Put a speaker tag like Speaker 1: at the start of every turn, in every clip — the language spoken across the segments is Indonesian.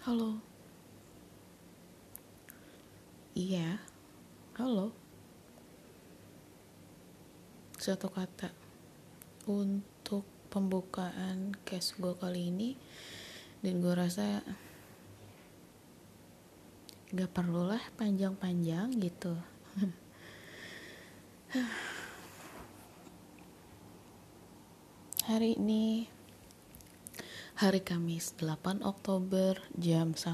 Speaker 1: Halo. Iya. Halo. Satu kata untuk pembukaan case gue kali ini dan gue rasa gak perlulah panjang-panjang gitu. Hari ini hari Kamis 8 Oktober jam 1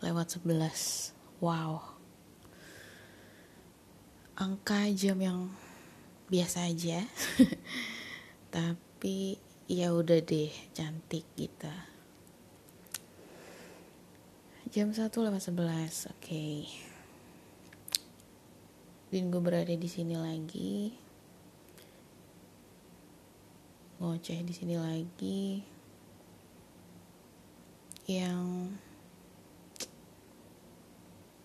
Speaker 1: lewat 11 wow. Angka jam yang biasa aja. Tapi ya udah deh cantik kita. Jam 1 lewat 11 oke. Okay. dan gue berada di sini lagi. Ngoceh di sini lagi yang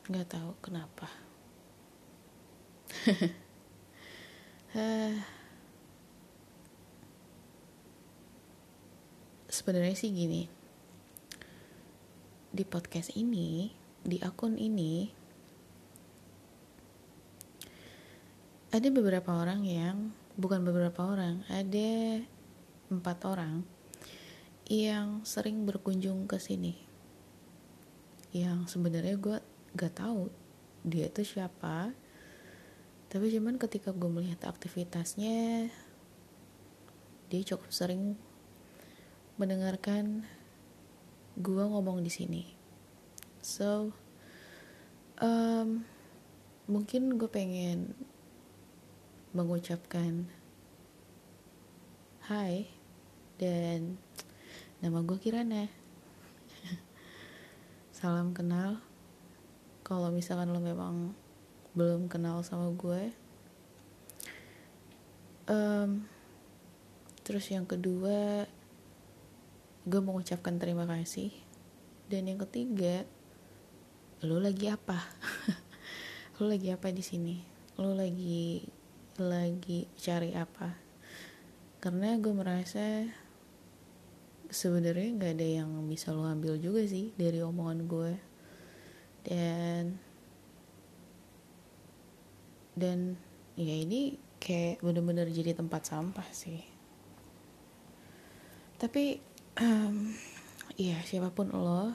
Speaker 1: nggak tahu kenapa. Sebenarnya sih gini di podcast ini di akun ini ada beberapa orang yang bukan beberapa orang ada empat orang yang sering berkunjung ke sini. Yang sebenarnya gue gak tahu dia itu siapa tapi cuman ketika gue melihat aktivitasnya dia cukup sering mendengarkan gue ngomong di sini. So um, mungkin gue pengen mengucapkan hai dan Nama gue Kirana. Salam kenal. Kalau misalkan lo memang belum kenal sama gue. Um, terus yang kedua, gue mengucapkan terima kasih. Dan yang ketiga, lo lagi apa? lo lagi apa di sini? Lo lagi lagi cari apa? Karena gue merasa sebenarnya nggak ada yang bisa lo ambil juga sih dari omongan gue. Dan dan ya ini kayak bener-bener jadi tempat sampah sih. Tapi um, ya siapa pun lo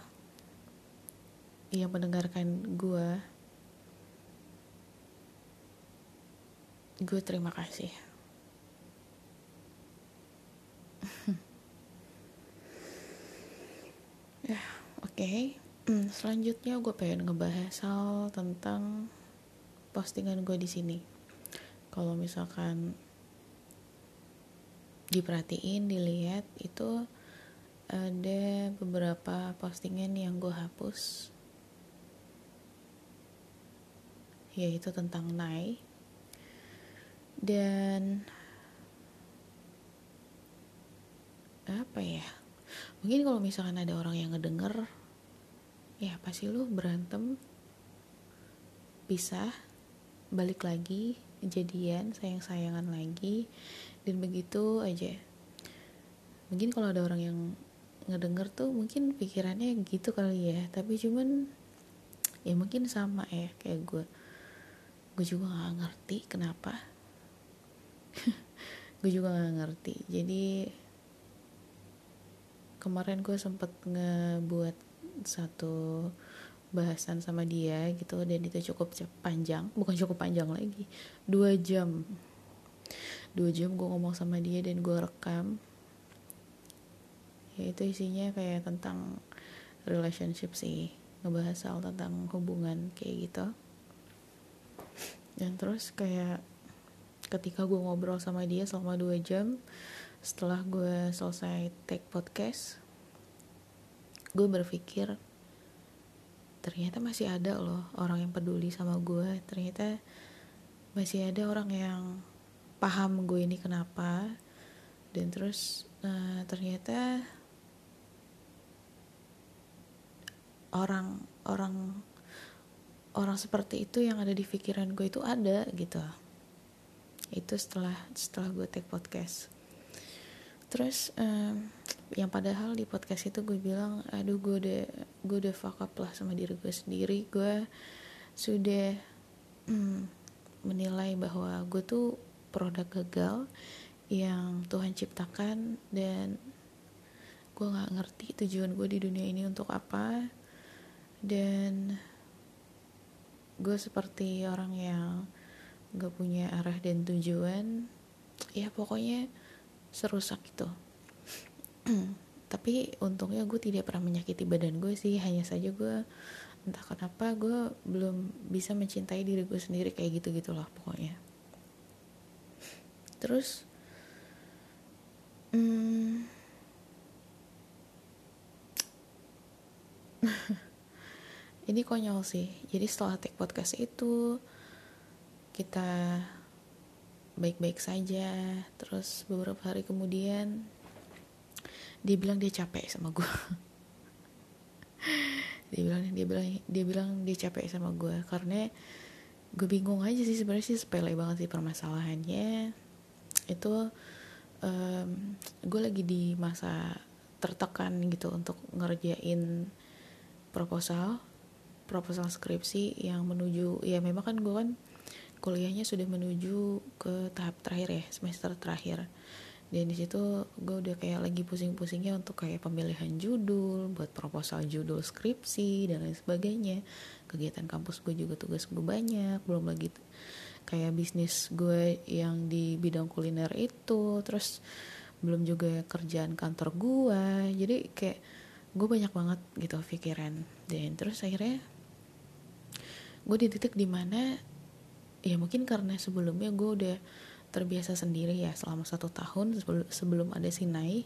Speaker 1: yang mendengarkan gue gue terima kasih ya oke okay. hmm, selanjutnya gue pengen ngebahas hal tentang postingan gue di sini. Kalau misalkan diperhatiin dilihat itu ada beberapa postingan yang gue hapus. Yaitu tentang Nai. Dan apa ya? Mungkin kalau misalkan ada orang yang ngedenger ya pasti lu berantem pisah balik lagi kejadian sayang-sayangan lagi dan begitu aja. Mungkin kalau ada orang yang ngedenger tuh mungkin pikirannya gitu kali ya tapi cuman ya mungkin sama ya kayak gue gue juga gak ngerti kenapa. Gue juga gak ngerti. Jadi kemarin gue sempet ngebuat satu bahasan sama dia gitu dan itu cukup panjang bukan cukup panjang lagi dua jam. Dua jam gue ngomong sama dia dan gue rekam. Ya itu isinya kayak tentang relationship sih ngebahas soal tentang hubungan kayak gitu. Dan terus kayak ketika gue ngobrol sama dia selama dua jam setelah gue selesai take podcast gue berpikir ternyata masih ada loh orang yang peduli sama gue. Ternyata masih ada orang yang paham gue ini kenapa. Dan terus uh, ternyata orang orang orang seperti itu yang ada di pikiran gue itu ada gitu. Itu setelah setelah gue take podcast. Terus um, yang padahal di podcast itu gue bilang aduh gue udah gue udah fuck up lah sama diri gue sendiri. Gue sudah hmm, menilai bahwa gue tuh produk gagal yang Tuhan ciptakan dan gue nggak ngerti tujuan gue di dunia ini untuk apa. Dan gue seperti orang yang gak punya arah dan tujuan ya pokoknya serusak itu tapi untungnya gue tidak pernah menyakiti badan gue sih. Hanya saja gue entah kenapa gue belum bisa mencintai diri gue sendiri kayak gitu gitulah pokoknya. Terus hmm, ini konyol sih. Jadi setelah take podcast itu kita baik-baik saja. Terus beberapa hari kemudian dia bilang dia capek sama gue dia bilang dia bilang dia bilang dia capek sama gue karena gue bingung aja sih sebenarnya sih sepele banget sih permasalahannya. Itu um, gue lagi di masa tertekan gitu untuk ngerjain proposal proposal skripsi yang menuju ya memang kan gue kan kuliahnya sudah menuju ke tahap terakhir ya semester terakhir dan di situ gue udah kayak lagi pusing-pusingnya untuk kayak pemilihan judul buat proposal judul skripsi dan lain sebagainya. Kegiatan kampus gue juga tugas gue banyak belum lagi kayak bisnis gue yang di bidang kuliner itu terus belum juga kerjaan kantor gue jadi kayak gue banyak banget gitu pikiran. Dan terus akhirnya gue di titik di mana ya mungkin karena sebelumnya gue udah terbiasa sendiri ya selama satu tahun sebelum ada Sinai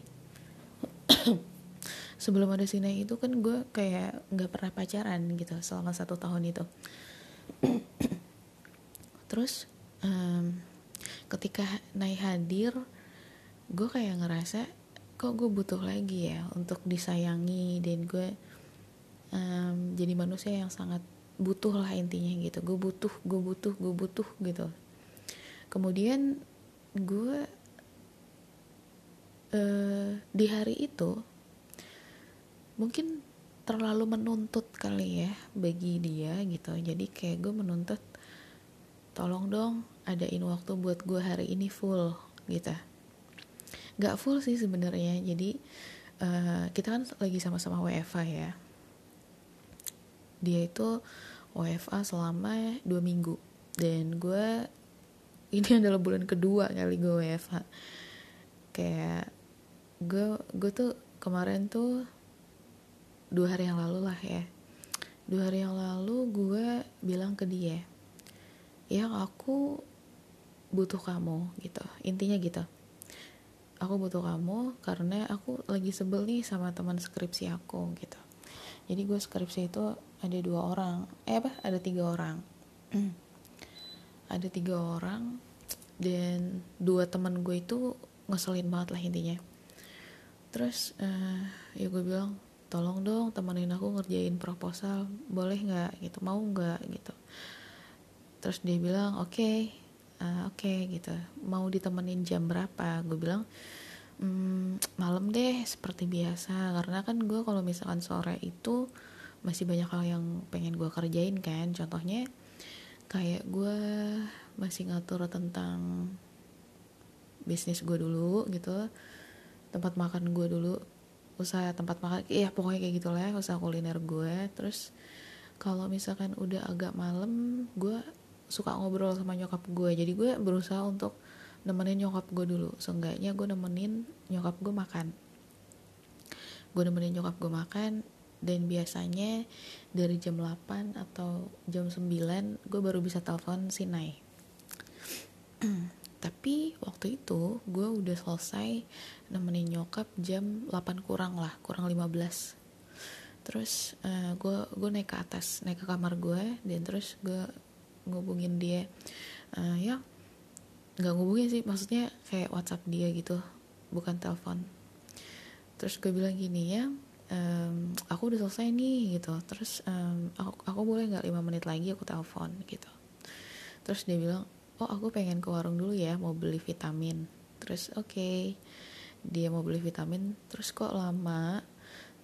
Speaker 1: sebelum ada Sinai itu kan gue kayak nggak pernah pacaran gitu selama satu tahun itu. Terus um, ketika naik hadir gue kayak ngerasa kok gue butuh lagi ya untuk disayangi dan gue um, jadi manusia yang sangat butuh lah intinya gitu. Gue butuh gue butuh gue butuh gitu kemudian gue uh, di hari itu mungkin terlalu menuntut kali ya bagi dia gitu. Jadi kayak gue menuntut tolong dong adain waktu buat gue hari ini full gitu. Gak full sih sebenarnya. Jadi uh, kita kan lagi sama-sama WFA ya. Dia itu WFA selama dua minggu. Dan gue ini adalah bulan kedua kali gue WFA kayak gue gue tuh kemarin tuh dua hari yang lalu lah ya. Dua hari yang lalu gue bilang ke dia ya aku butuh kamu gitu. Intinya gitu. Aku butuh kamu karena aku lagi sebel nih sama teman skripsi aku gitu. Jadi gue skripsi itu ada dua orang. Eh apa? Ada tiga orang ada tiga orang dan dua teman gue itu ngeselin banget lah intinya. Terus uh, ya gue bilang tolong dong temenin aku ngerjain proposal boleh nggak? Gitu mau nggak? Gitu. Terus dia bilang oke okay, uh, oke okay, gitu. Mau ditemenin jam berapa? Gue bilang hmm, malam deh seperti biasa. Karena kan gue kalau misalkan sore itu masih banyak hal yang pengen gue kerjain kan. Contohnya kayak gue masih ngatur tentang bisnis gue dulu gitu tempat makan gue dulu usaha tempat makan ya pokoknya kayak gitulah ya, usaha kuliner gue terus kalau misalkan udah agak malam gue suka ngobrol sama nyokap gue jadi gue berusaha untuk nemenin nyokap gue dulu. Seenggaknya gue nemenin nyokap gue makan. Gue nemenin nyokap gue makan dan biasanya dari jam 8 atau jam 9 gue baru bisa telepon si Nai. Tapi waktu itu gue udah selesai nemenin nyokap jam 8 kurang lah kurang 15 terus uh, gue gue naik ke atas naik ke kamar gue dan terus gue ngubungin dia. Uh, ya nggak ngubungin sih maksudnya kayak WhatsApp dia gitu bukan telepon. Terus gue bilang gini ya um, aku udah selesai nih gitu. Terus um, aku, aku boleh nggak lima menit lagi aku telepon gitu. Terus dia bilang oh aku pengen ke warung dulu ya mau beli vitamin. Terus oke. Okay. dia mau beli vitamin terus kok lama?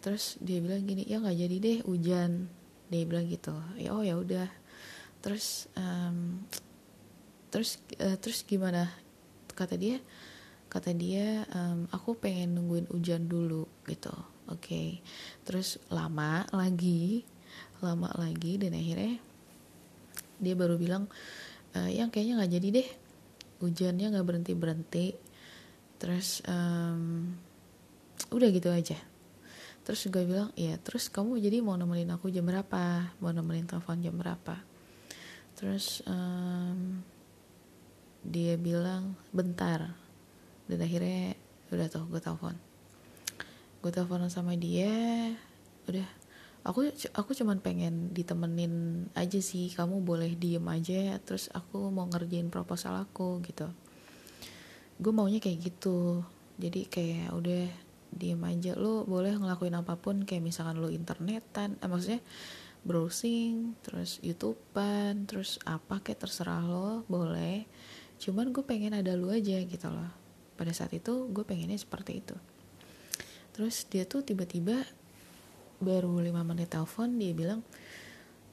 Speaker 1: Terus dia bilang gini ya nggak jadi deh hujan. Dia bilang gitu. Ya oh ya udah. Terus um, terus uh, terus gimana? Kata dia kata dia um, aku pengen nungguin hujan dulu gitu oke. Terus lama lagi lama lagi dan akhirnya dia baru bilang e, yang kayaknya nggak jadi deh. Hujannya nggak berhenti berhenti terus um, udah gitu aja. Terus gue bilang ya terus kamu jadi mau nemenin aku jam berapa? Mau nemenin telepon jam berapa? Terus um, dia bilang bentar. Dan akhirnya udah tuh gue telepon gue telepon sama dia udah. Aku aku cuman pengen ditemenin aja sih kamu boleh diem aja terus aku mau ngerjain proposal aku gitu. Gue maunya kayak gitu. Jadi kayak udah diem aja. Lo boleh ngelakuin apa pun kayak misalkan lo internetan eh, maksudnya browsing terus youtubean terus apa kayak terserah lo boleh. Cuman gue pengen ada lu aja gitu loh. Pada saat itu gue pengennya seperti itu terus dia tuh tiba-tiba baru lima menit telepon dia bilang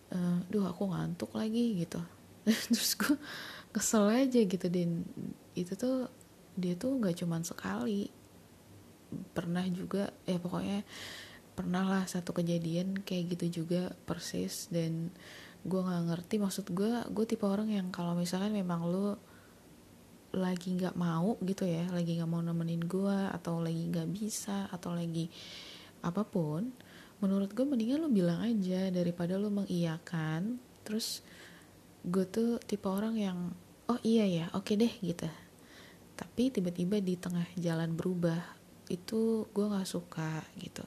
Speaker 1: e, duh aku ngantuk lagi gitu. Terus gue kesel aja gitu dan itu tuh dia tuh nggak cuman sekali. Pernah juga ya pokoknya pernah lah satu kejadian kayak gitu juga persis. Dan gue nggak ngerti maksud gue gue tipe orang yang kalau misalkan memang lo lagi nggak mau gitu ya lagi nggak mau nemenin gue atau lagi nggak bisa atau lagi apa pun menurut gue mendingan lo bilang aja daripada lo mengiyakan. Terus gue tuh tipe orang yang oh iya ya oke deh gitu. Tapi tiba-tiba di tengah jalan berubah itu gue nggak suka gitu.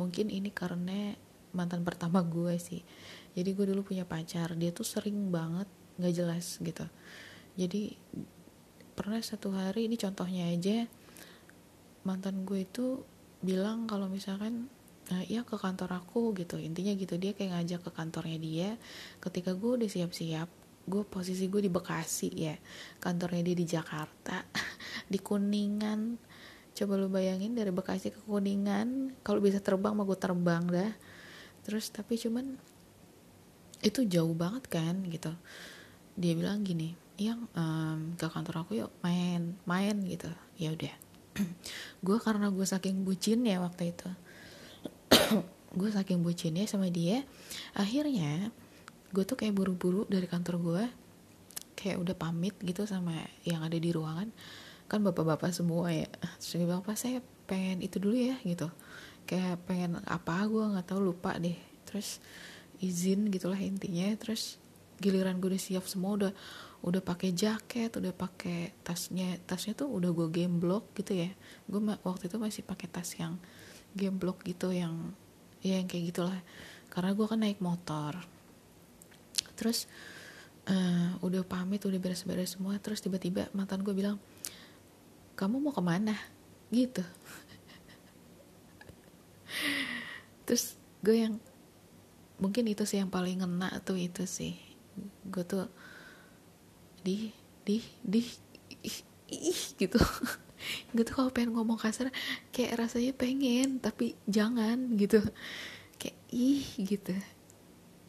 Speaker 1: Mungkin ini karena mantan pertama gue sih. Jadi gue dulu punya pacar dia tuh sering banget nggak jelas gitu. Jadi pernah satu hari ini contohnya aja mantan gue itu bilang kalau misalkan nah, ya ke kantor aku gitu. Intinya gitu dia kayak ngajak ke kantornya dia. Ketika gue udah siap-siap gue posisi gue di Bekasi ya kantornya dia di Jakarta di Kuningan. Coba lu bayangin dari Bekasi ke Kuningan kalau bisa terbang mah gue terbang dah. Terus tapi cuman itu jauh banget kan gitu. Dia bilang gini yang um, ke kantor aku yuk main main gitu. Ya udah. Gue karena gue saking bucin ya waktu itu. Gue saking bucinnya sama dia akhirnya gue tuh kayak buru-buru dari kantor gue kayak udah pamit gitu sama yang ada di ruangan. Kan bapak-bapak semua ya. Terus dia bilang pak saya pengen itu dulu ya gitu. Kayak pengen apa gue nggak tahu lupa deh. Terus izin gitulah intinya. Terus giliran gue udah siap semua udah udah pakai jaket udah pakai tasnya tasnya tuh udah gue game block gitu ya. Gue waktu itu masih pakai tas yang game block gitu yang ya yang kayak gitulah. Karena gue kan naik motor. Terus uh, udah pamit udah beres-beres semua terus tiba-tiba mantan gue bilang kamu mau ke mana? Gitu. Terus gue yang mungkin itu sih yang paling ngena tuh itu sih. Gue tuh di di di ih, ih gitu. Gue tuh kalau pengen ngomong kasar kayak rasanya pengen tapi jangan gitu. Kayak ih gitu.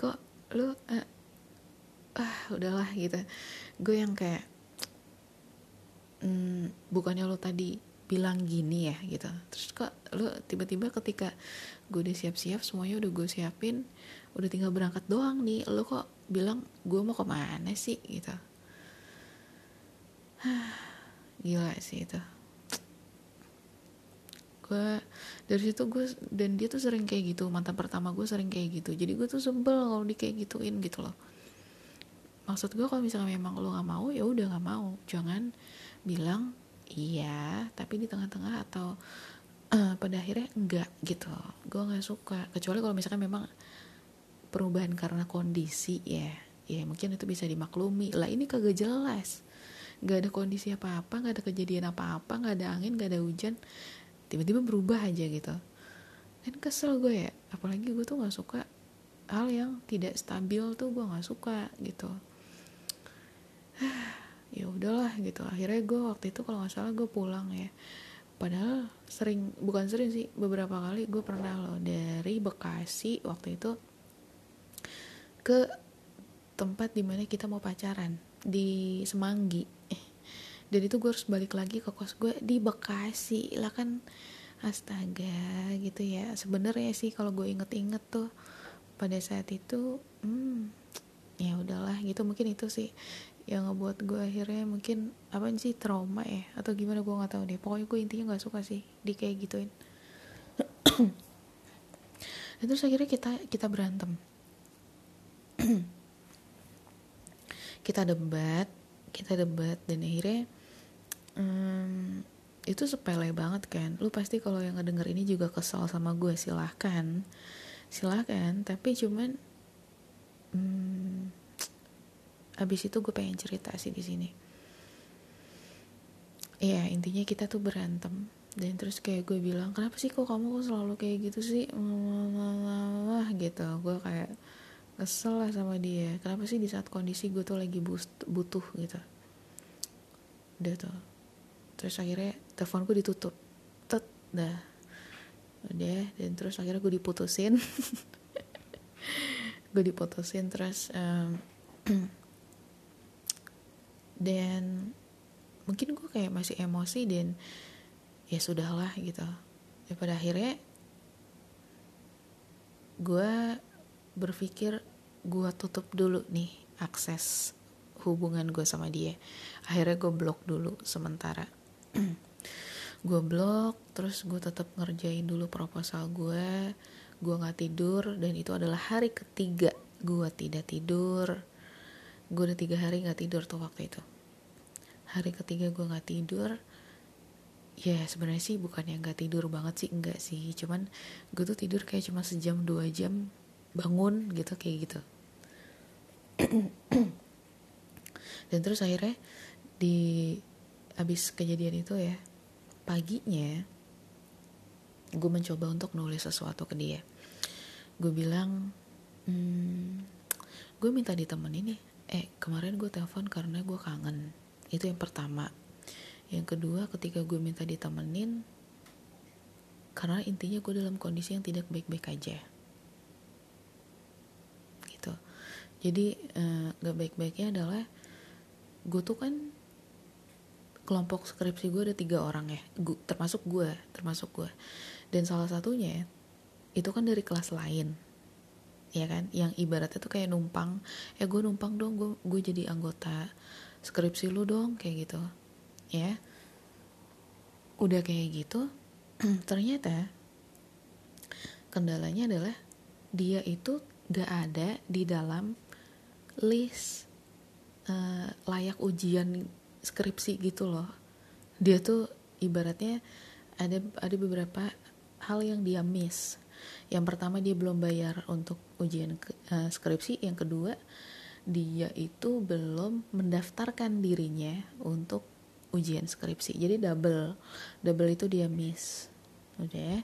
Speaker 1: Kok lu uh, ah udahlah gitu. Gue yang kayak hmm, bukannya lo tadi bilang gini ya gitu. Terus kok lo tiba-tiba ketika gue udah siap-siap semuanya udah gue siapin udah tinggal berangkat doang nih lo kok bilang gue mau ke mana sih? Gitu gila sih itu. Gue dari situ gue dan dia tuh sering kayak gitu mantan pertama gue sering kayak gitu. Jadi gue tuh sebel kalau di kayak gituin gitu loh. Maksud gue kalau misalnya memang lo nggak mau ya udah nggak mau. Jangan bilang iya tapi di tengah-tengah atau uh, pada akhirnya enggak gitu. Gue nggak suka. Kecuali kalau misalkan memang perubahan karena kondisi ya. Ya mungkin itu bisa dimaklumi. Lah ini kagak jelas nggak ada kondisi apa-apa nggak ada kejadian apa-apa nggak ada angin nggak ada hujan. Tiba-tiba berubah aja gitu. Kan kesel gue ya. Apalagi gue tuh nggak suka hal yang tidak stabil tuh gue nggak suka gitu. Ya udahlah gitu. Akhirnya gue waktu itu kalau nggak salah gue pulang ya. Padahal sering bukan sering sih beberapa kali gue pernah loh dari Bekasi waktu itu ke tempat di mana kita mau pacaran di Semanggi dan itu gue harus balik lagi ke kos gue di Bekasi. Lah kan astaga gitu ya. Sebenarnya sih kalau gue inget-inget tuh pada saat itu hmm, ya udahlah gitu. Mungkin itu sih yang ngebuat gue akhirnya mungkin apa sih trauma ya? Atau gimana gue nggak tahu deh. Pokoknya gue intinya nggak suka sih di kayak gituin. Dan terus akhirnya kita kita berantem. Kita debat kita debat dan akhirnya um, itu sepele banget kan lu pasti kalau yang ngedenger ini juga kesal sama gue. Silahkan. Silahkan. Tapi cuman um, abis itu gue pengen cerita sih di sini. Iya intinya kita tuh berantem. Dan terus kayak gue bilang kenapa sih kok kamu kok selalu kayak gitu sih? Wah gitu. Gue kayak kesel lah sama dia. Kenapa sih di saat kondisi gue tuh lagi butuh gitu. Udah tuh terus akhirnya telepon gue ditutup. Tet dah. Udah dan terus akhirnya gue diputusin. Gue diputusin terus um, dan mungkin gue kayak masih emosi dan ya sudahlah gitu. Ya pada akhirnya gue berpikir gue tutup dulu nih akses hubungan gue sama dia. Akhirnya gue blok dulu sementara gue blok terus gue tetap ngerjain dulu proposal gue gue nggak tidur dan itu adalah hari ketiga gue tidak tidur. Gue udah tiga hari nggak tidur tuh waktu itu. Hari ketiga gue nggak tidur ya sebenarnya sih bukan yang nggak tidur banget sih enggak sih. Cuman gue tuh tidur kayak cuma sejam dua jam bangun gitu kayak gitu. Dan terus akhirnya di abis kejadian itu ya paginya gue mencoba untuk nulis sesuatu ke dia. Gue bilang hmm, gue minta ditemenin nih. Eh kemarin gue telepon karena gue kangen. Itu yang pertama. Yang kedua ketika gue minta ditemenin karena intinya gue dalam kondisi yang tidak baik-baik aja. Gitu. Jadi eh, gak baik-baiknya adalah gue tuh kan kelompok skripsi gue ada tiga orang ya. Gua, termasuk gue termasuk gue. Dan salah satunya itu kan dari kelas lain. Ya kan? Yang ibaratnya tuh kayak numpang ya gue numpang dong gue gue jadi anggota skripsi lu dong kayak gitu. Ya? Udah kayak gitu ternyata kendalanya adalah dia itu gak ada di dalam list uh, layak ujian skripsi gitu loh. Dia tuh ibaratnya ada ada beberapa hal yang dia miss. Yang pertama dia belum bayar untuk ujian uh, skripsi. Yang kedua dia itu belum mendaftarkan dirinya untuk ujian skripsi. Jadi double double itu dia miss. Udah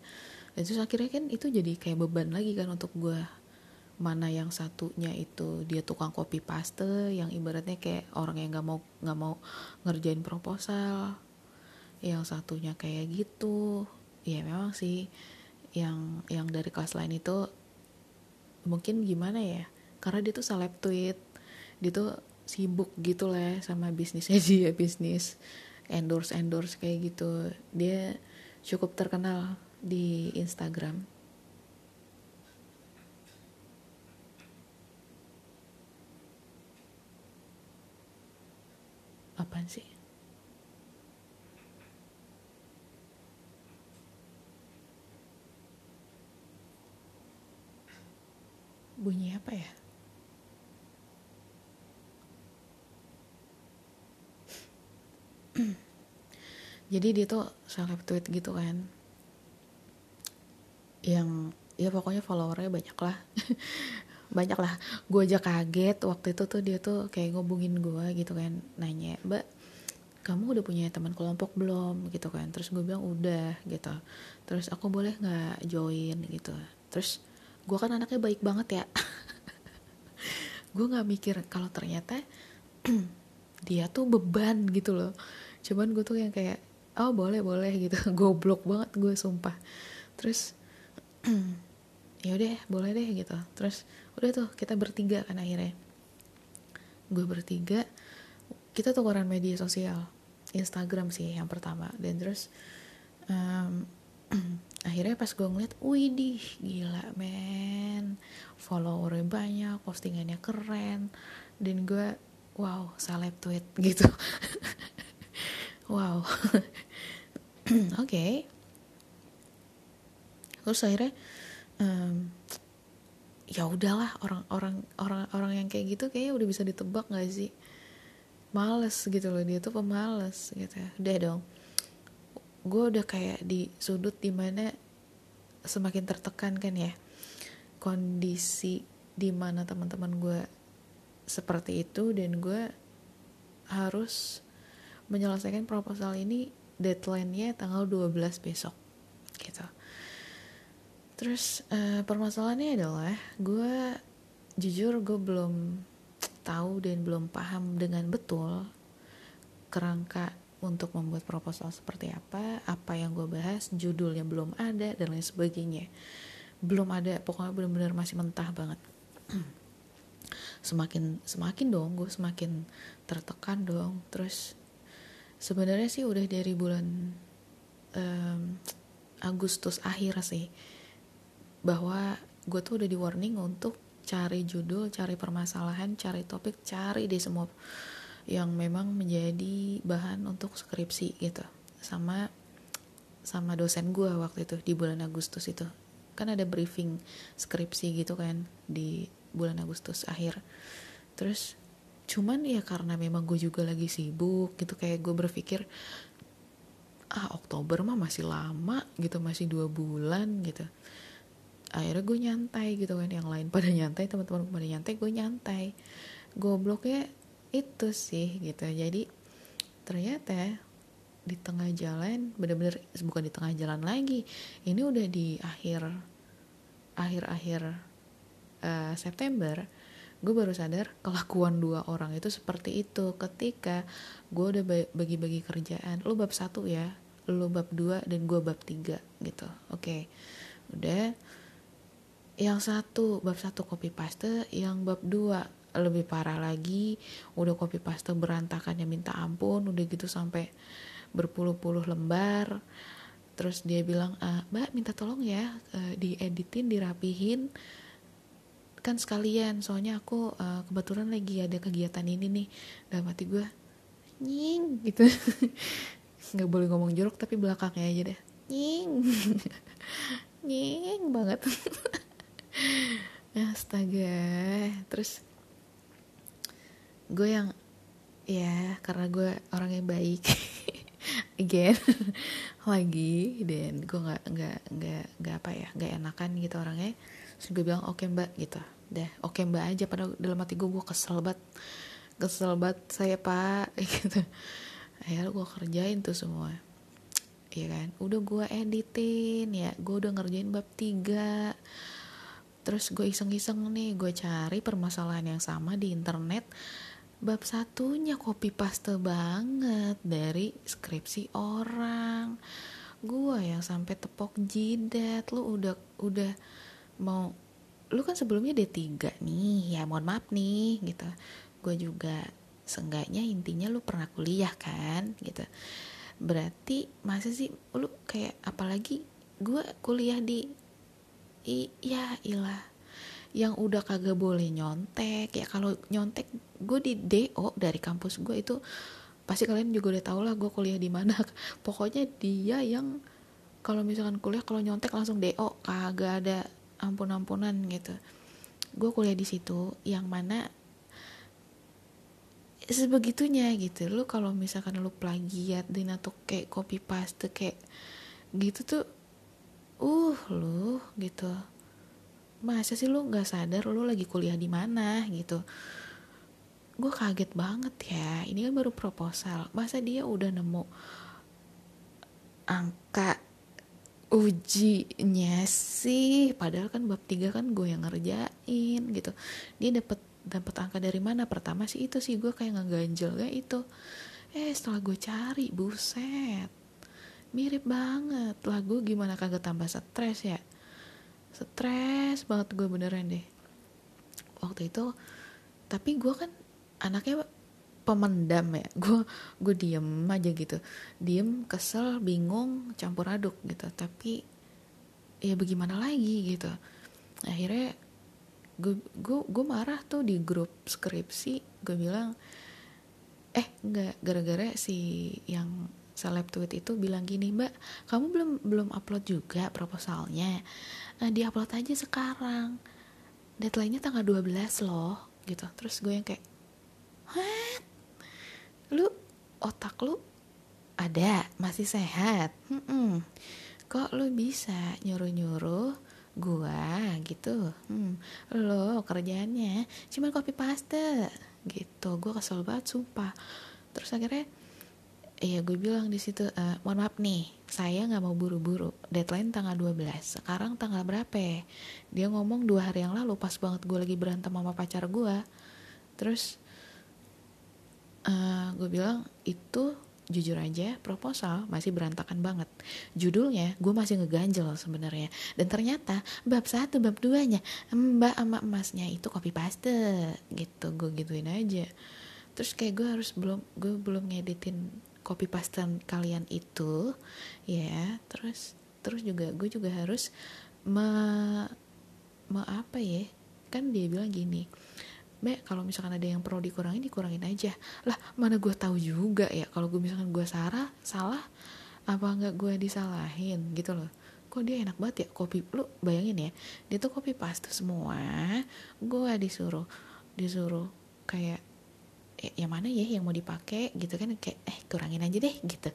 Speaker 1: dan terus akhirnya kan itu jadi kayak beban lagi kan untuk gue mana yang satunya itu dia tukang copy paste yang ibaratnya kayak orang yang nggak mau nggak mau ngerjain proposal. Yang satunya kayak gitu. Ya memang sih yang yang dari kelas lain itu mungkin gimana ya karena dia tuh seleb tweet. Dia tuh sibuk gitu lah sama bisnisnya dia bisnis endorse endorse kayak gitu. Dia cukup terkenal di Instagram apaan sih? Bunyi apa ya? Jadi dia tuh seleb tweet gitu kan. Yang ya pokoknya followernya banyak lah banyak lah. Gue aja kaget waktu itu tuh dia tuh kayak ngobungin gue gitu kan nanya mbak kamu udah punya teman kelompok belum? Gitu kan. Terus gue bilang udah gitu. Terus aku boleh nggak join? Gitu. Terus gue kan anaknya baik banget ya. Gue nggak mikir kalau ternyata dia tuh beban gitu loh. Cuman gue tuh yang kayak oh boleh boleh gitu. Goblok banget gue sumpah. Terus ya udah boleh deh gitu. Terus udah tuh kita bertiga kan akhirnya. Gue bertiga kita tukeran media sosial. Instagram sih yang pertama. Dan terus um, akhirnya pas gue ngeliat widih gila men. Followernya banyak postingannya keren. Dan gue wow seleb tweet gitu. Wow. Oke. Okay. terus akhirnya um, ya udahlah orang-orang orang-orang yang kayak gitu kayaknya udah bisa ditebak gak sih? Males gitu loh dia tuh pemalas gitu udah dong. Gue udah kayak di sudut di mana semakin tertekan kan ya kondisi di mana teman-teman gue seperti itu dan gue harus menyelesaikan proposal ini deadline-nya tanggal 12 besok terus uh, permasalahannya adalah gue jujur gue belum tahu dan belum paham dengan betul kerangka untuk membuat proposal seperti apa apa yang gue bahas judulnya belum ada dan lain sebagainya. Belum ada pokoknya benar-benar masih mentah banget. Semakin semakin dong gue semakin tertekan dong. Terus sebenarnya sih udah dari bulan um, Agustus akhir sih bahwa gue tuh udah di warning untuk cari judul, cari permasalahan, cari topik, cari deh semua yang memang menjadi bahan untuk skripsi gitu. Sama sama dosen gue waktu itu di bulan Agustus itu. Kan ada briefing skripsi gitu kan di bulan Agustus akhir. Terus cuman ya karena memang gue juga lagi sibuk gitu kayak gue berpikir ah Oktober mah masih lama gitu masih dua bulan gitu akhirnya gue nyantai gitu kan yang lain pada nyantai teman-teman pada nyantai gue nyantai. Gobloknya itu sih gitu. Jadi ternyata di tengah jalan bener-bener bukan di tengah jalan lagi ini udah di akhir akhir-akhir uh, September gue baru sadar kelakuan dua orang itu seperti itu. Ketika gue udah bagi-bagi kerjaan lu bab satu ya lu bab dua dan gue bab tiga gitu. Oke okay. udah yang satu bab satu copy paste yang bab dua lebih parah lagi. Udah copy paste berantakan ya minta ampun udah gitu sampai berpuluh-puluh lembar. Terus dia bilang e, mbak minta tolong ya e, dieditin dirapihin. Kan sekalian soalnya aku e, kebetulan lagi ada kegiatan ini nih. Dalam hati gue nying gitu. Nggak boleh ngomong jorok tapi belakangnya aja deh. Nying. Nying banget astaga. Terus gue yang ya karena gue orang yang baik. Again lagi dan gue nggak nggak nggak nggak apa ya nggak enakan gitu orangnya. Terus gue bilang oke okay, mbak gitu. Deh oke okay, mbak aja. Pada dalam hati gue gue kesel banget. Kesel banget saya pak gitu. Akhirnya gue kerjain tuh semua. Iya kan? Udah gue editin ya. Gue udah ngerjain bab tiga terus gue iseng-iseng nih gue cari permasalahan yang sama di internet. Bab satunya copy paste banget dari skripsi orang. Gue yang sampai tepok jidat. Lu udah udah mau lu kan sebelumnya D3 nih. Ya mohon maaf nih gitu. Gue juga seenggaknya intinya lu pernah kuliah kan gitu. Berarti masa sih lu kayak apalagi gue kuliah di iya ilah yang udah kagak boleh nyontek ya kalau nyontek gue di do dari kampus gue itu pasti kalian juga udah tau lah gue kuliah di mana. Pokoknya dia yang kalau misalkan kuliah kalau nyontek langsung do kagak ada ampun-ampunan gitu. Gue kuliah di situ yang mana sebegitunya gitu. Lu kalau misalkan lu plagiat dan atau kayak copy paste kayak gitu tuh uh lu gitu. Masa sih lu nggak sadar lu lagi kuliah di mana gitu? Gue kaget banget ya. Ini kan baru proposal. Masa dia udah nemu angka ujinya sih? Padahal kan bab tiga kan gue yang ngerjain gitu. Dia dapat dapat angka dari mana? Pertama sih itu sih gue kayak ngeganjel ya itu. Eh setelah gue cari buset mirip banget. Lah gue gimana kagak tambah stres ya? Stres banget gue beneran deh. Waktu itu tapi gue kan anaknya pemendam ya. Gue gue diem aja gitu. Diem kesel bingung campur aduk gitu. Tapi ya bagaimana lagi gitu. Akhirnya gue gue gue marah tuh di grup skripsi. Gue bilang eh nggak gara-gara si yang seleb tweet itu bilang gini mbak kamu belum belum upload juga proposalnya. Nah, di upload aja sekarang. Deadline-nya tanggal 12 loh gitu. Terus gue yang kayak What? lu otak lu ada? Masih sehat? Hmm kok lu bisa nyuruh-nyuruh gua gitu? Hmm, lo kerjaannya cuma copy paste gitu. Gue kesel banget sumpah. Terus akhirnya Iya gue bilang di situ uh, mohon maaf nih saya nggak mau buru-buru. Deadline tanggal 12 sekarang tanggal berapa ya? dia ngomong dua hari yang lalu pas banget gue lagi berantem sama pacar gue terus uh, gue bilang itu jujur aja proposal masih berantakan banget. Judulnya gue masih ngeganjel sebenarnya. Dan ternyata bab satu bab duanya mbak sama emasnya itu copy paste. Gitu gue gituin aja. Terus kayak gue harus belum gue belum ngeditin copy paste kalian itu ya. Terus terus juga gue juga harus me, me apa ya? Kan dia bilang gini Be, kalau misalkan ada yang perlu dikurangin dikurangin aja. Lah mana gue tahu juga ya kalau gue misalkan gue salah salah apa nggak gue disalahin gitu loh. Kok dia enak banget ya kopi lu bayangin ya dia tuh kopi paste semua gue disuruh disuruh kayak ya, yang mana ya yang mau dipakai? Gitu kan kayak eh kurangin aja deh gitu.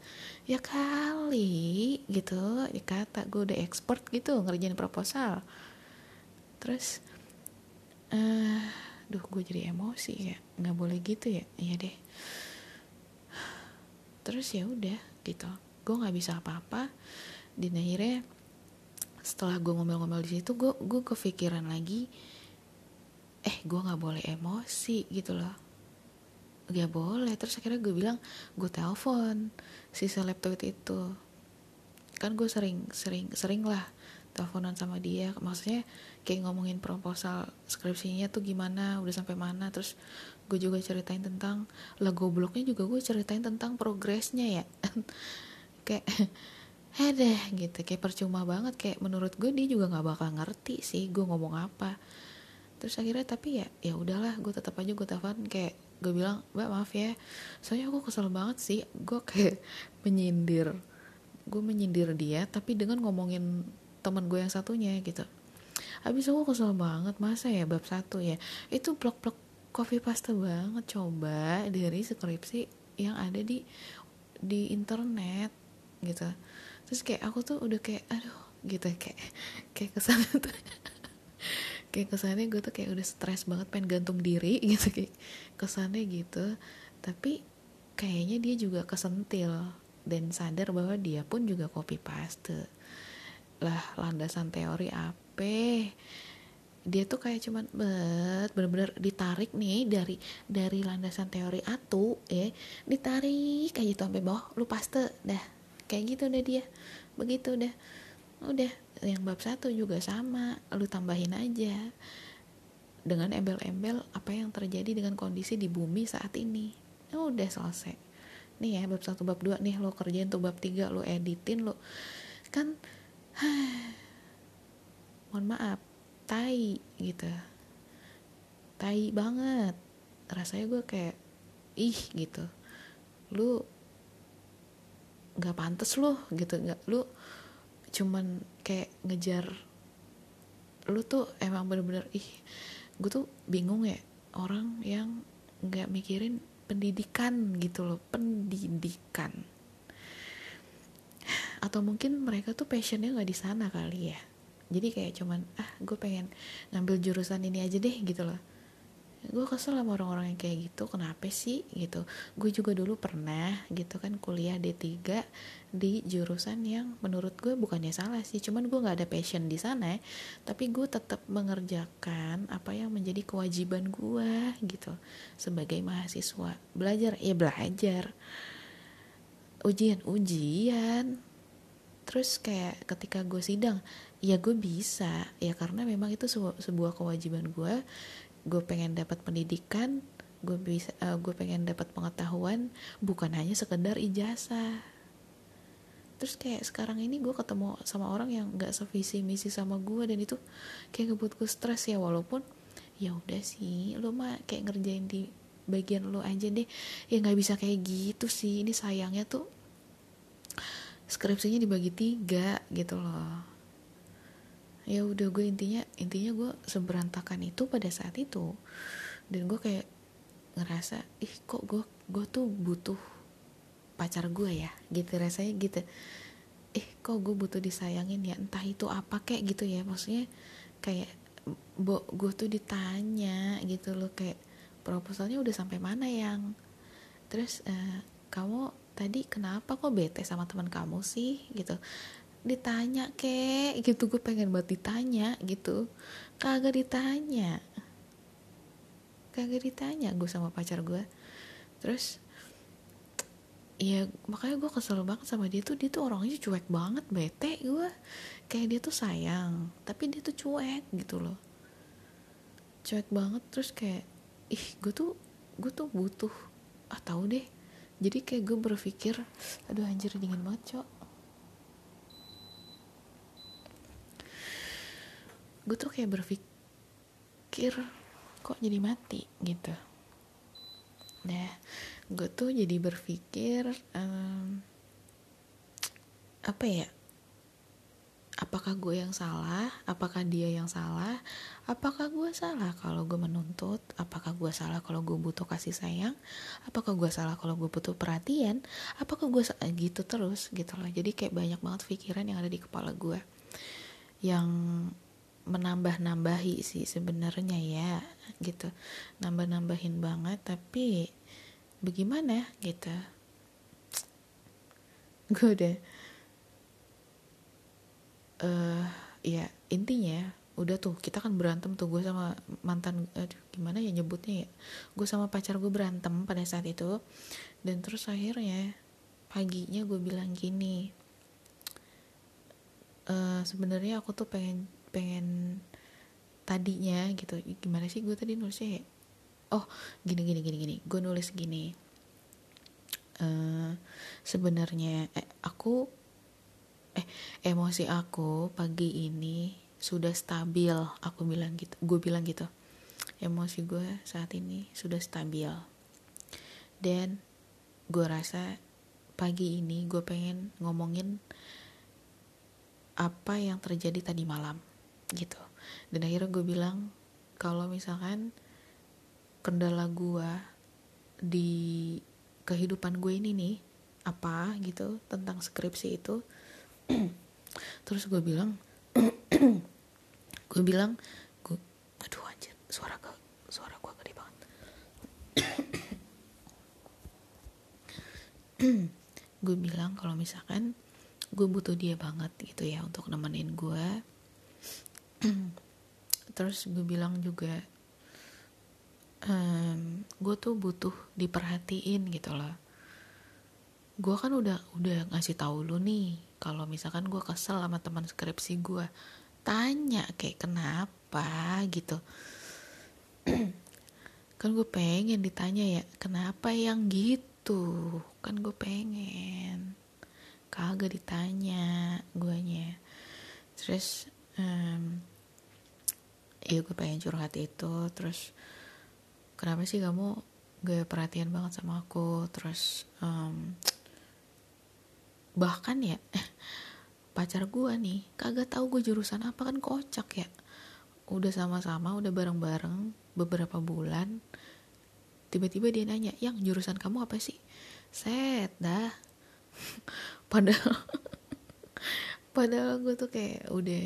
Speaker 1: Ya kali gitu. Ya kata gue udah expert gitu ngerjain proposal. Terus eh uh, duh gue jadi emosi ya. Nggak boleh gitu ya. Iya deh. Terus ya udah gitu. Gue nggak bisa apa-apa. Di akhirnya setelah gue ngomel-ngomel di situ gue gue kepikiran lagi eh gue nggak boleh emosi gitu loh gak boleh. Terus akhirnya gue bilang gue telepon si seleb itu. Kan gue sering sering sering lah teleponan sama dia. Maksudnya kayak ngomongin proposal skripsinya tuh gimana udah sampai mana. Terus gue juga ceritain tentang lagu blognya juga gue ceritain tentang progresnya ya. Kayak deh gitu. Kayak percuma banget. Kayak menurut gue dia juga nggak bakal ngerti sih gue ngomong apa. Terus akhirnya tapi ya ya udahlah gue tetap aja gue telepon. Kayak gue bilang mbak maaf ya. Soalnya aku kesel banget sih. Gue kayak menyindir gue menyindir dia tapi dengan ngomongin teman gue yang satunya gitu. Habis aku kesel banget masa ya bab satu ya? Itu blok-blok coffee pasta banget coba dari skripsi yang ada di di internet gitu. Terus kayak aku tuh udah kayak aduh gitu kayak kayak ke sana tuh kayak kesannya gue tuh kayak udah stres banget pengen gantung diri gitu kayak kesannya gitu. Tapi kayaknya dia juga kesentil dan sadar bahwa dia pun juga copy paste. Lah landasan teori apa? Dia tuh kayak cuman bet bener-bener ditarik nih dari dari landasan teori atu ya ditarik kayak gitu sampai bawah lu paste dah. Kayak gitu deh dia. Begitu dah udah yang bab satu juga sama lu tambahin aja dengan embel-embel apa yang terjadi dengan kondisi di bumi saat ini. Udah selesai. Nih ya bab satu bab dua nih lo kerjain tuh bab tiga lo editin lo kan mohon maaf tai gitu. Tai banget. Rasanya gue kayak ih gitu. Lu nggak pantas lu gitu. Nggak lu cuman kayak ngejar lu tuh emang bener-bener ih gue tuh bingung ya orang yang nggak mikirin pendidikan gitu loh pendidikan. Atau mungkin mereka tuh passionnya nggak di sana kali ya. Jadi kayak cuman ah gue pengen ngambil jurusan ini aja deh gitu loh gue kesel sama orang-orang yang kayak gitu kenapa sih gitu. Gue juga dulu pernah gitu kan kuliah D3 di jurusan yang menurut gue bukannya salah sih. Cuman gue nggak ada passion di sana tapi gue tetap mengerjakan apa yang menjadi kewajiban gue gitu. Sebagai mahasiswa. Belajar ya belajar. Ujian ujian. Terus kayak ketika gue sidang ya gue bisa. Ya karena memang itu sebu sebuah kewajiban gue gue pengen dapat pendidikan gue bisa uh, gue pengen dapat pengetahuan bukan hanya sekedar ijazah. Terus kayak sekarang ini gue ketemu sama orang yang nggak sevisi misi sama gue dan itu kayak ngebuat gue stres ya walaupun ya udah sih lo mah kayak ngerjain di bagian lo aja deh. Ya nggak bisa kayak gitu sih ini sayangnya tuh skripsinya dibagi tiga gitu loh ya udah gue intinya intinya gue seberantakan itu pada saat itu. Dan gue kayak ngerasa ih kok gue gue tuh butuh pacar gue ya? Gitu rasanya gitu. Eh kok gue butuh disayangin ya? Entah itu apa kayak gitu ya. Maksudnya kayak bo gue tuh ditanya gitu loh kayak proposalnya udah sampai mana yang terus uh, kamu tadi kenapa kok bete sama teman kamu sih? Gitu ditanya kek gitu gue pengen buat ditanya gitu. Kagak ditanya. Kagak ditanya gue sama pacar gue terus Iya makanya gue kesel banget sama dia tuh dia tuh orangnya cuek banget bete gue kayak dia tuh sayang tapi dia tuh cuek gitu loh. Cuek banget terus kayak ih gue tuh gue tuh butuh ah tahu deh. Jadi kayak gue berpikir aduh anjir dingin banget cok gue tuh kayak berpikir kok jadi mati? Gitu. Nah gue tuh jadi berpikir um, apa ya apakah gue yang salah? Apakah dia yang salah? Apakah gue salah kalau gue menuntut? Apakah gue salah kalau gue butuh kasih sayang? Apakah gue salah kalau gue butuh perhatian? Apakah gue salah gitu terus gitu loh. Jadi kayak banyak banget pikiran yang ada di kepala gue yang menambah-nambahi sih sebenarnya ya gitu. Nambah-nambahin banget tapi bagaimana gitu. Gue udah uh, ya intinya udah tuh kita kan berantem tuh gue sama mantan aduh gimana ya nyebutnya ya gue sama pacar gue berantem pada saat itu dan terus akhirnya paginya gue bilang gini uh, sebenarnya aku tuh pengen pengen tadinya gitu. Gimana sih gue tadi nulisnya ya? Oh gini gini gini gini. Gue nulis gini. Uh, sebenarnya eh, aku eh emosi aku pagi ini sudah stabil. Aku bilang gitu gue bilang gitu. Emosi gue saat ini sudah stabil. Dan gue rasa pagi ini gue pengen ngomongin apa yang terjadi tadi malam gitu. Dan akhirnya gue bilang kalau misalkan kendala gue di kehidupan gue ini nih apa gitu tentang skripsi itu terus gue bilang gue bilang gue aduh anjir suara gue suara gue gede banget. Gue bilang kalau misalkan gue butuh dia banget gitu ya untuk nemenin gue terus gue bilang juga um, gue tuh butuh diperhatiin gitu loh. Gue kan udah udah ngasih tahu lu nih kalau misalkan gue kesel sama teman skripsi gue tanya kayak kenapa? gitu. Kan gue pengen ditanya ya kenapa yang gitu? Kan gue pengen. Kagak ditanya guanya. Terus um, ya gue pengen curhat itu. Terus kenapa sih kamu gak perhatian banget sama aku? Terus um, bahkan ya pacar gue nih kagak tahu gue jurusan apa kan kocak ya. Udah sama-sama udah bareng-bareng beberapa bulan tiba-tiba dia nanya yang jurusan kamu apa sih? Set dah. Padahal padahal gue tuh kayak udah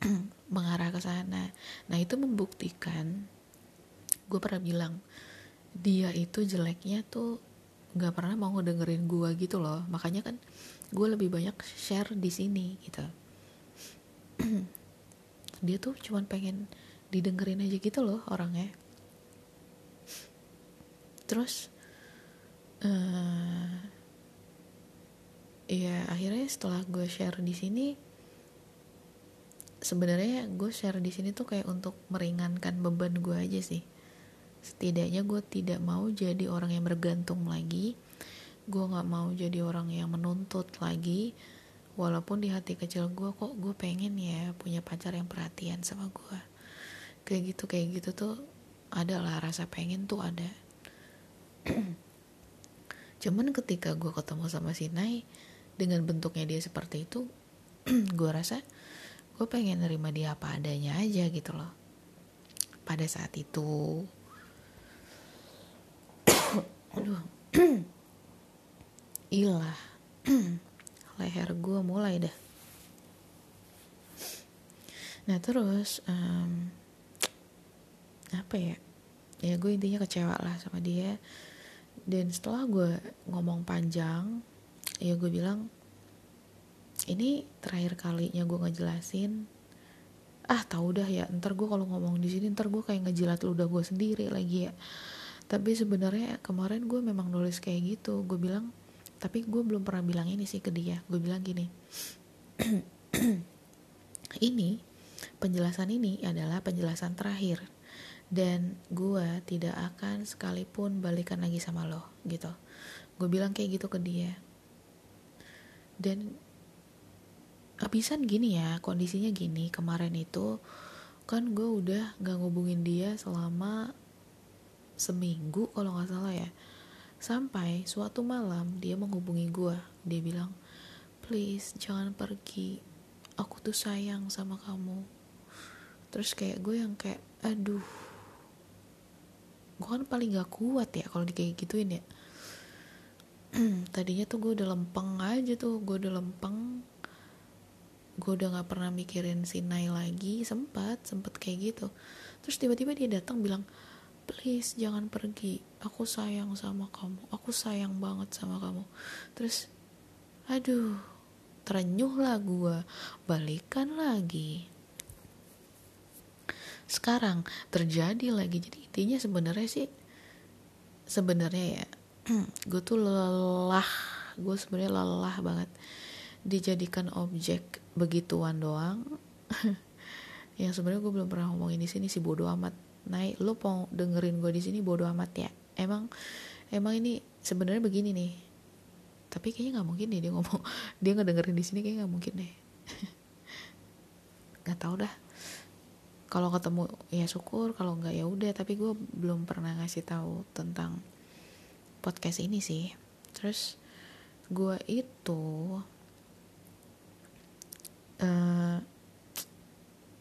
Speaker 1: mengarah ke sana. Nah itu membuktikan gue pernah bilang dia itu jeleknya tuh nggak pernah mau ngedengerin gue gitu loh. Makanya kan gue lebih banyak share di sini gitu. Dia tuh cuman pengen didengerin aja gitu loh orangnya. Terus uh, ya akhirnya setelah gue share di sini sebenarnya gue share di sini tuh kayak untuk meringankan beban gue aja sih. Setidaknya gue tidak mau jadi orang yang bergantung lagi. Gue nggak mau jadi orang yang menuntut lagi. Walaupun di hati kecil gue kok gue pengen ya punya pacar yang perhatian sama gue. Kayak gitu kayak gitu tuh ada lah rasa pengen tuh ada. Cuman ketika gue ketemu sama si Nai dengan bentuknya dia seperti itu gue rasa gue pengen nerima dia apa adanya aja gitu loh. Pada saat itu. Aduh. Ilah. Leher gue mulai dah. Nah terus um, apa ya? Ya gue intinya kecewa lah sama dia. Dan setelah gue ngomong panjang ya gue bilang ini terakhir kalinya gue ngejelasin. Ah tau dah ya ntar gue kalau ngomong di sini ntar gue kayak ngejilat ludah gue sendiri lagi ya. Tapi sebenarnya kemarin gue memang nulis kayak gitu. Gue bilang tapi gue belum pernah bilang ini sih ke dia. Gue bilang gini ini penjelasan ini adalah penjelasan terakhir dan gue tidak akan sekalipun balikan lagi sama lo gitu. Gue bilang kayak gitu ke dia. Dan habisan gini ya kondisinya gini kemarin itu kan gue udah gak ngubungin dia selama seminggu kalau nggak salah ya. Sampai suatu malam dia menghubungi gue dia bilang please jangan pergi. Aku tuh sayang sama kamu. Terus kayak gue yang kayak aduh. Gue kan paling gak kuat ya kalau kayak gituin ya. Tadinya tuh gue udah lempeng aja tuh gue udah lempeng gue udah nggak pernah mikirin si Nai lagi sempat sempat kayak gitu. Terus tiba-tiba dia datang bilang please jangan pergi. Aku sayang sama kamu. Aku sayang banget sama kamu. Terus aduh terenyuh lah gue balikan lagi. Sekarang terjadi lagi. Jadi intinya sebenarnya sih sebenarnya ya gue tuh lelah. Gue sebenarnya lelah banget dijadikan objek begituan doang. Yang sebenarnya gue belum pernah ngomongin di sini sih bodoh amat. Naik lo mau dengerin gue di sini bodoh amat ya? Emang emang ini sebenarnya begini nih. Tapi kayaknya nggak mungkin deh dia ngomong dia nggak dengerin di sini kayaknya nggak mungkin deh. Nggak tahu dah. Kalau ketemu ya syukur. Kalau nggak ya udah. Tapi gue belum pernah ngasih tahu tentang podcast ini sih. Terus gue itu uh,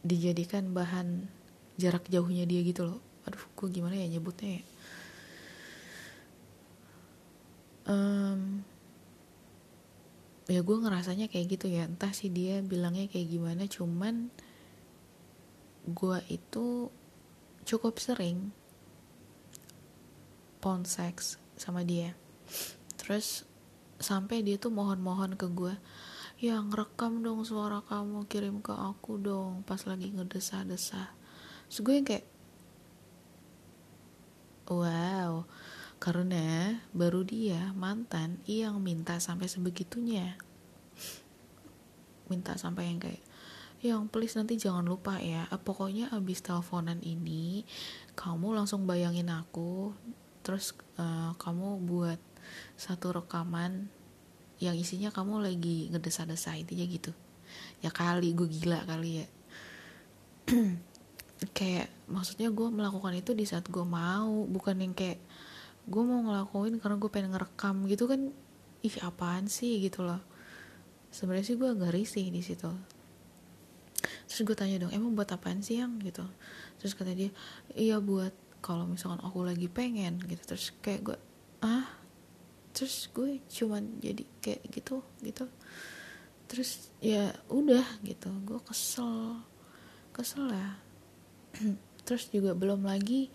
Speaker 1: dijadikan bahan jarak jauhnya dia gitu loh. Aduh gue gimana ya nyebutnya ya? Um, ya gue ngerasanya kayak gitu ya. Entah sih dia bilangnya kayak gimana cuman gue itu cukup sering phone sex sama dia. Terus sampai dia tuh mohon-mohon ke gue ya ngerekam dong suara kamu kirim ke aku dong pas lagi ngedesah-desah. So gue yang kayak wow karena baru dia mantan yang minta sampai sebegitunya. Minta sampai yang kayak yang please nanti jangan lupa ya pokoknya abis teleponan ini kamu langsung bayangin aku terus uh, kamu buat satu rekaman yang isinya kamu lagi ngedesa-desa intinya gitu. Ya kali gue gila kali ya. Kayak maksudnya gue melakukan itu di saat gue mau bukan yang kayak gue mau ngelakuin karena gue pengen ngerekam gitu kan ih apaan sih gitu loh. Sebenarnya sih gue agak risih di situ. Terus gue tanya dong emang buat apaan sih yang? Gitu. Terus kata dia iya buat kalau misalkan aku lagi pengen gitu. Terus kayak gue ah terus gue cuman jadi kayak gitu gitu. Terus ya udah gitu gue kesel kesel ya. Terus juga belum lagi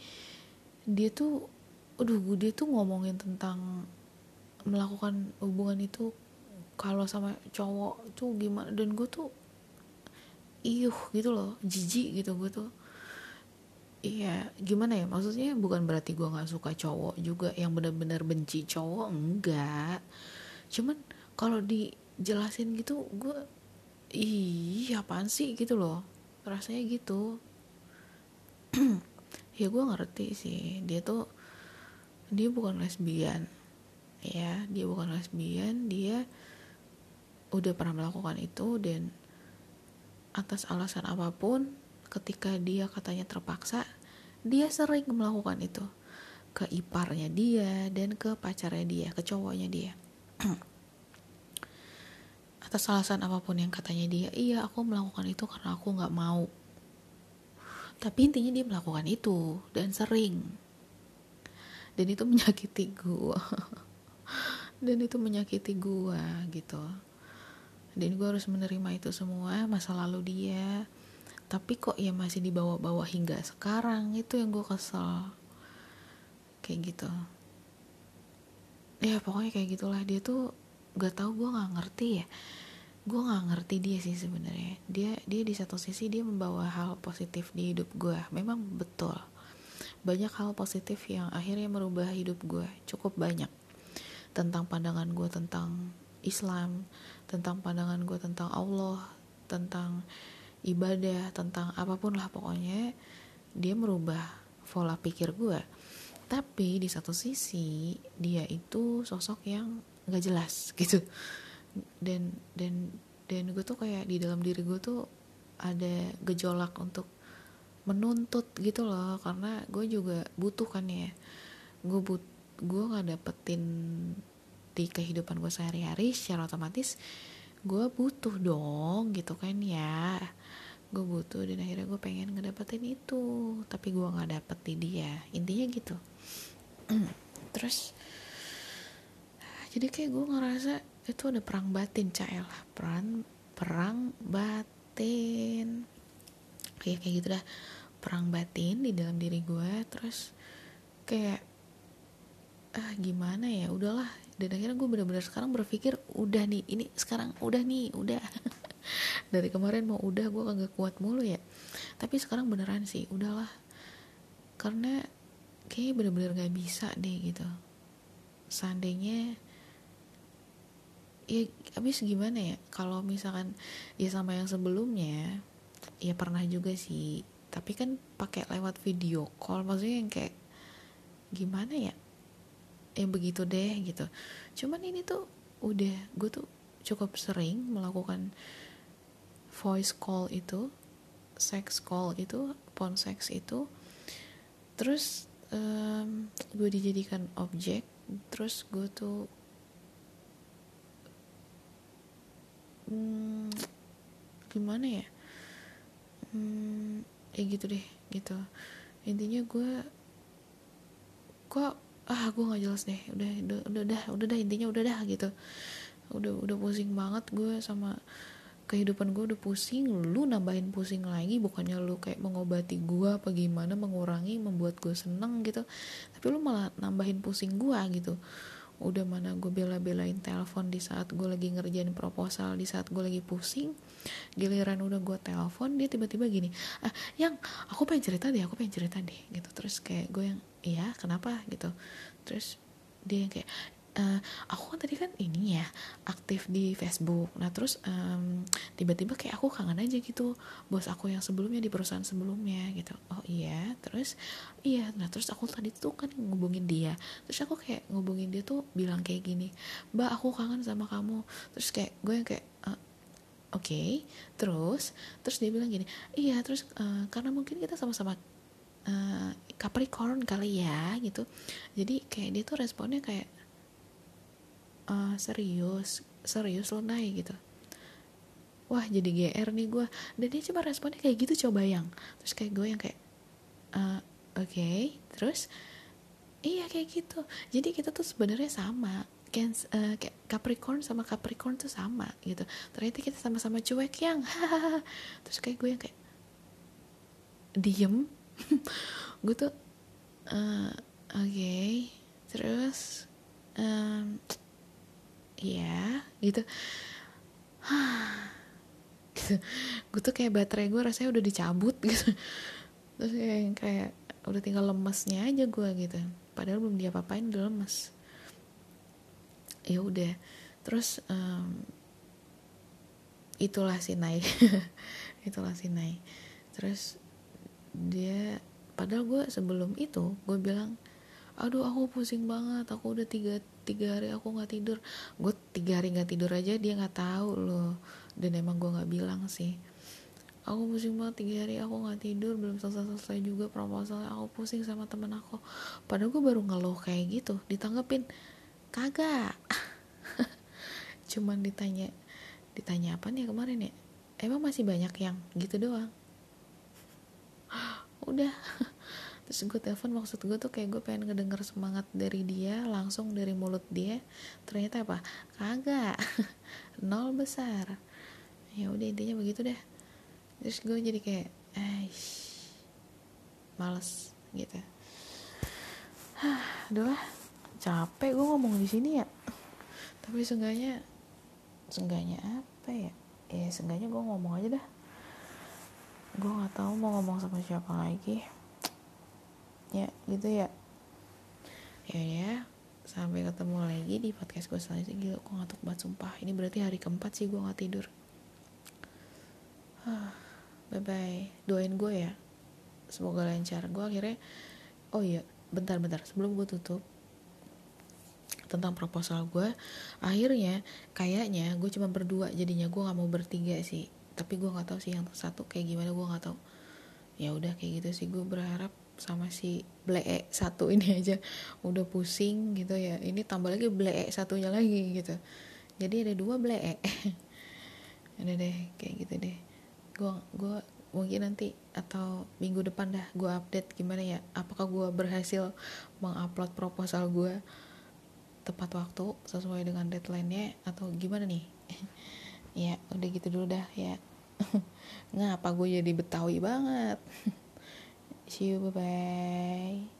Speaker 1: dia tuh aduh dia tuh ngomongin tentang melakukan hubungan itu kalau sama cowok tuh gimana dan gue tuh iuh gitu loh jijik gitu gue tuh iya gimana ya? Maksudnya bukan berarti gue nggak suka cowok juga. Yang benar-benar benci cowok enggak. Cuman kalau di jelasin gitu gue ih apaan sih? gitu loh. Rasanya gitu. Ya gue ngerti sih. Dia tuh dia bukan lesbian. Ya dia bukan lesbian. Dia udah pernah melakukan itu dan atas alasan apa pun ketika dia katanya terpaksa dia sering melakukan itu ke iparnya dia dan ke pacarnya dia ke cowoknya dia. Atas alasan apa pun yang katanya dia iya aku melakukan itu karena aku nggak mau. Tapi intinya dia melakukan itu dan sering. Dan itu menyakiti gue dan itu menyakiti gue gitu. Dan gue harus menerima itu semua masa lalu dia tapi kok ya masih dibawa-bawa hingga sekarang? Itu yang gue kesel. Kayak gitu. Ya pokoknya kayak gitulah. Dia tuh gak tau gue nggak ngerti ya. Gue nggak ngerti dia sih sebenarnya. Dia dia di satu sisi dia membawa hal positif di hidup gue memang betul. Banyak hal positif yang akhirnya merubah hidup gue cukup banyak. Tentang pandangan gue tentang Islam tentang pandangan gue tentang Allah tentang ibadah tentang apa pun lah pokoknya dia merubah pola pikir gue tapi di satu sisi dia itu sosok yang nggak jelas gitu. Dan dan dan gue tuh kayak di dalam diri gue tuh ada gejolak untuk menuntut gitu loh. Karena gue juga butuh kan ya. Gue but gue nggak dapetin di kehidupan gue sehari-hari secara otomatis gue butuh dong gitu kan ya. Gue butuh dan akhirnya gue pengen ngedapetin itu. Tapi gue nggak dapet di dia. Intinya gitu. Terus jadi kayak gue ngerasa itu ada perang batin cael lah perang perang batin. Kayak kayak gitu dah. Perang batin di dalam diri gue terus kayak ah gimana ya? Udahlah dan akhirnya gue bener-bener sekarang berpikir udah nih ini sekarang udah nih udah. Dari kemarin mau udah gue kagak kuat mulu ya. Tapi sekarang beneran sih udahlah. Karena kayak bener-bener gak bisa deh gitu. Seandainya ya abis gimana ya? Kalau misalkan ya sama yang sebelumnya ya pernah juga sih. Tapi kan pakai lewat video call maksudnya yang kayak gimana ya yang begitu deh gitu. Cuman ini tuh udah gue tuh cukup sering melakukan voice call itu sex call itu phone sex itu. Terus um, gue dijadikan objek terus gue tuh hmm, gimana ya hmm, ya gitu deh gitu. Intinya gue kok ah gue nggak jelas deh. Udah udah udah dah udah dah intinya udah dah gitu. Udah udah pusing banget gue sama kehidupan gue udah pusing. Lu nambahin pusing lagi bukannya lu kayak mengobati gue apa gimana mengurangi membuat gue seneng gitu. Tapi lu malah nambahin pusing gue gitu. Udah mana gue bela-belain telepon di saat gue lagi ngerjain proposal di saat gue lagi pusing giliran udah gue telepon dia tiba-tiba gini ah yang aku pengen cerita deh aku pengen cerita deh gitu. Terus kayak gue yang iya kenapa? gitu. Terus dia yang kayak uh, aku kan tadi kan ini ya aktif di Facebook. Nah terus um, tiba-tiba kayak aku kangen aja gitu bos aku yang sebelumnya di perusahaan sebelumnya gitu. Oh iya? Terus iya. Nah terus aku tadi tuh kan ngubungin dia. Terus aku kayak ngubungin dia tuh bilang kayak gini mbak aku kangen sama kamu. Terus kayak gue yang kayak uh, oke okay. terus terus dia bilang gini iya terus uh, karena mungkin kita sama-sama uh, Capricorn kali ya gitu. Jadi kayak dia tuh responnya kayak uh, serius serius lo naik gitu. Wah jadi gr nih gue dan dia cuma responnya kayak gitu coba yang. Terus kayak gue yang kayak uh, oke. Okay. terus iya kayak gitu. Jadi kita tuh sebenarnya sama Cancer, uh, Capricorn sama Capricorn tuh sama gitu. Ternyata kita sama-sama cuek yang terus kayak gue yang kayak diem. Gue tuh uh, oke. Okay. terus um, iya gitu. Gitu. Gue tuh kayak baterai gue rasanya udah dicabut gitu. Terus kayak kayak udah tinggal lemesnya aja gue gitu. Padahal belum dia apain udah lemes ya udah. Terus um, itulah si Nai. Itulah si Nai. Terus dia padahal gue sebelum itu gue bilang aduh aku pusing banget. Aku udah tiga tiga hari aku nggak tidur. Gue tiga hari nggak tidur aja dia nggak tahu loh. Dan emang gue nggak bilang sih. Aku pusing banget tiga hari aku nggak tidur. Belum selesai selesai juga proposalnya aku pusing sama temen aku. Padahal gue baru ngeluh kayak gitu ditanggepin kagak. Cuman ditanya ditanya apa nih kemarin ya? Emang masih banyak yang gitu doang? Udah. Terus gue telepon maksud gue tuh kayak gue pengen ngedenger semangat dari dia langsung dari mulut dia. Ternyata apa? Kagak. Nol besar. Ya udah intinya begitu deh. Terus gue jadi kayak aish males gitu. Adalah capek gue ngomong di sini ya. Tapi seenggaknya seenggaknya apa ya? Ya seenggaknya gue ngomong aja dah. Gue nggak tahu mau ngomong sama siapa lagi. Ya gitu ya. Ya ya sampai ketemu lagi di podcast gue selanjutnya. Gila gue ngantuk banget sumpah. Ini berarti hari keempat sih gue nggak tidur. Bye bye doain gue ya. Semoga lancar. Gue akhirnya oh iya bentar bentar sebelum gue tutup tentang proposal gue akhirnya kayaknya gue cuma berdua jadinya gue nggak mau bertiga sih. Tapi gue nggak tahu sih yang satu kayak gimana gue nggak tahu. Ya udah kayak gitu sih gue berharap sama si blee satu ini aja udah pusing gitu ya. Ini tambah lagi blee satunya lagi gitu. Jadi ada dua blee ada deh kayak gitu deh. Gue gue mungkin nanti atau minggu depan dah gue update gimana ya. Apakah gue berhasil mengupload proposal gue tepat waktu sesuai dengan deadline-nya atau gimana nih? Ya udah gitu dulu dah ya. Ngapa gue jadi betawi banget? See you bye bye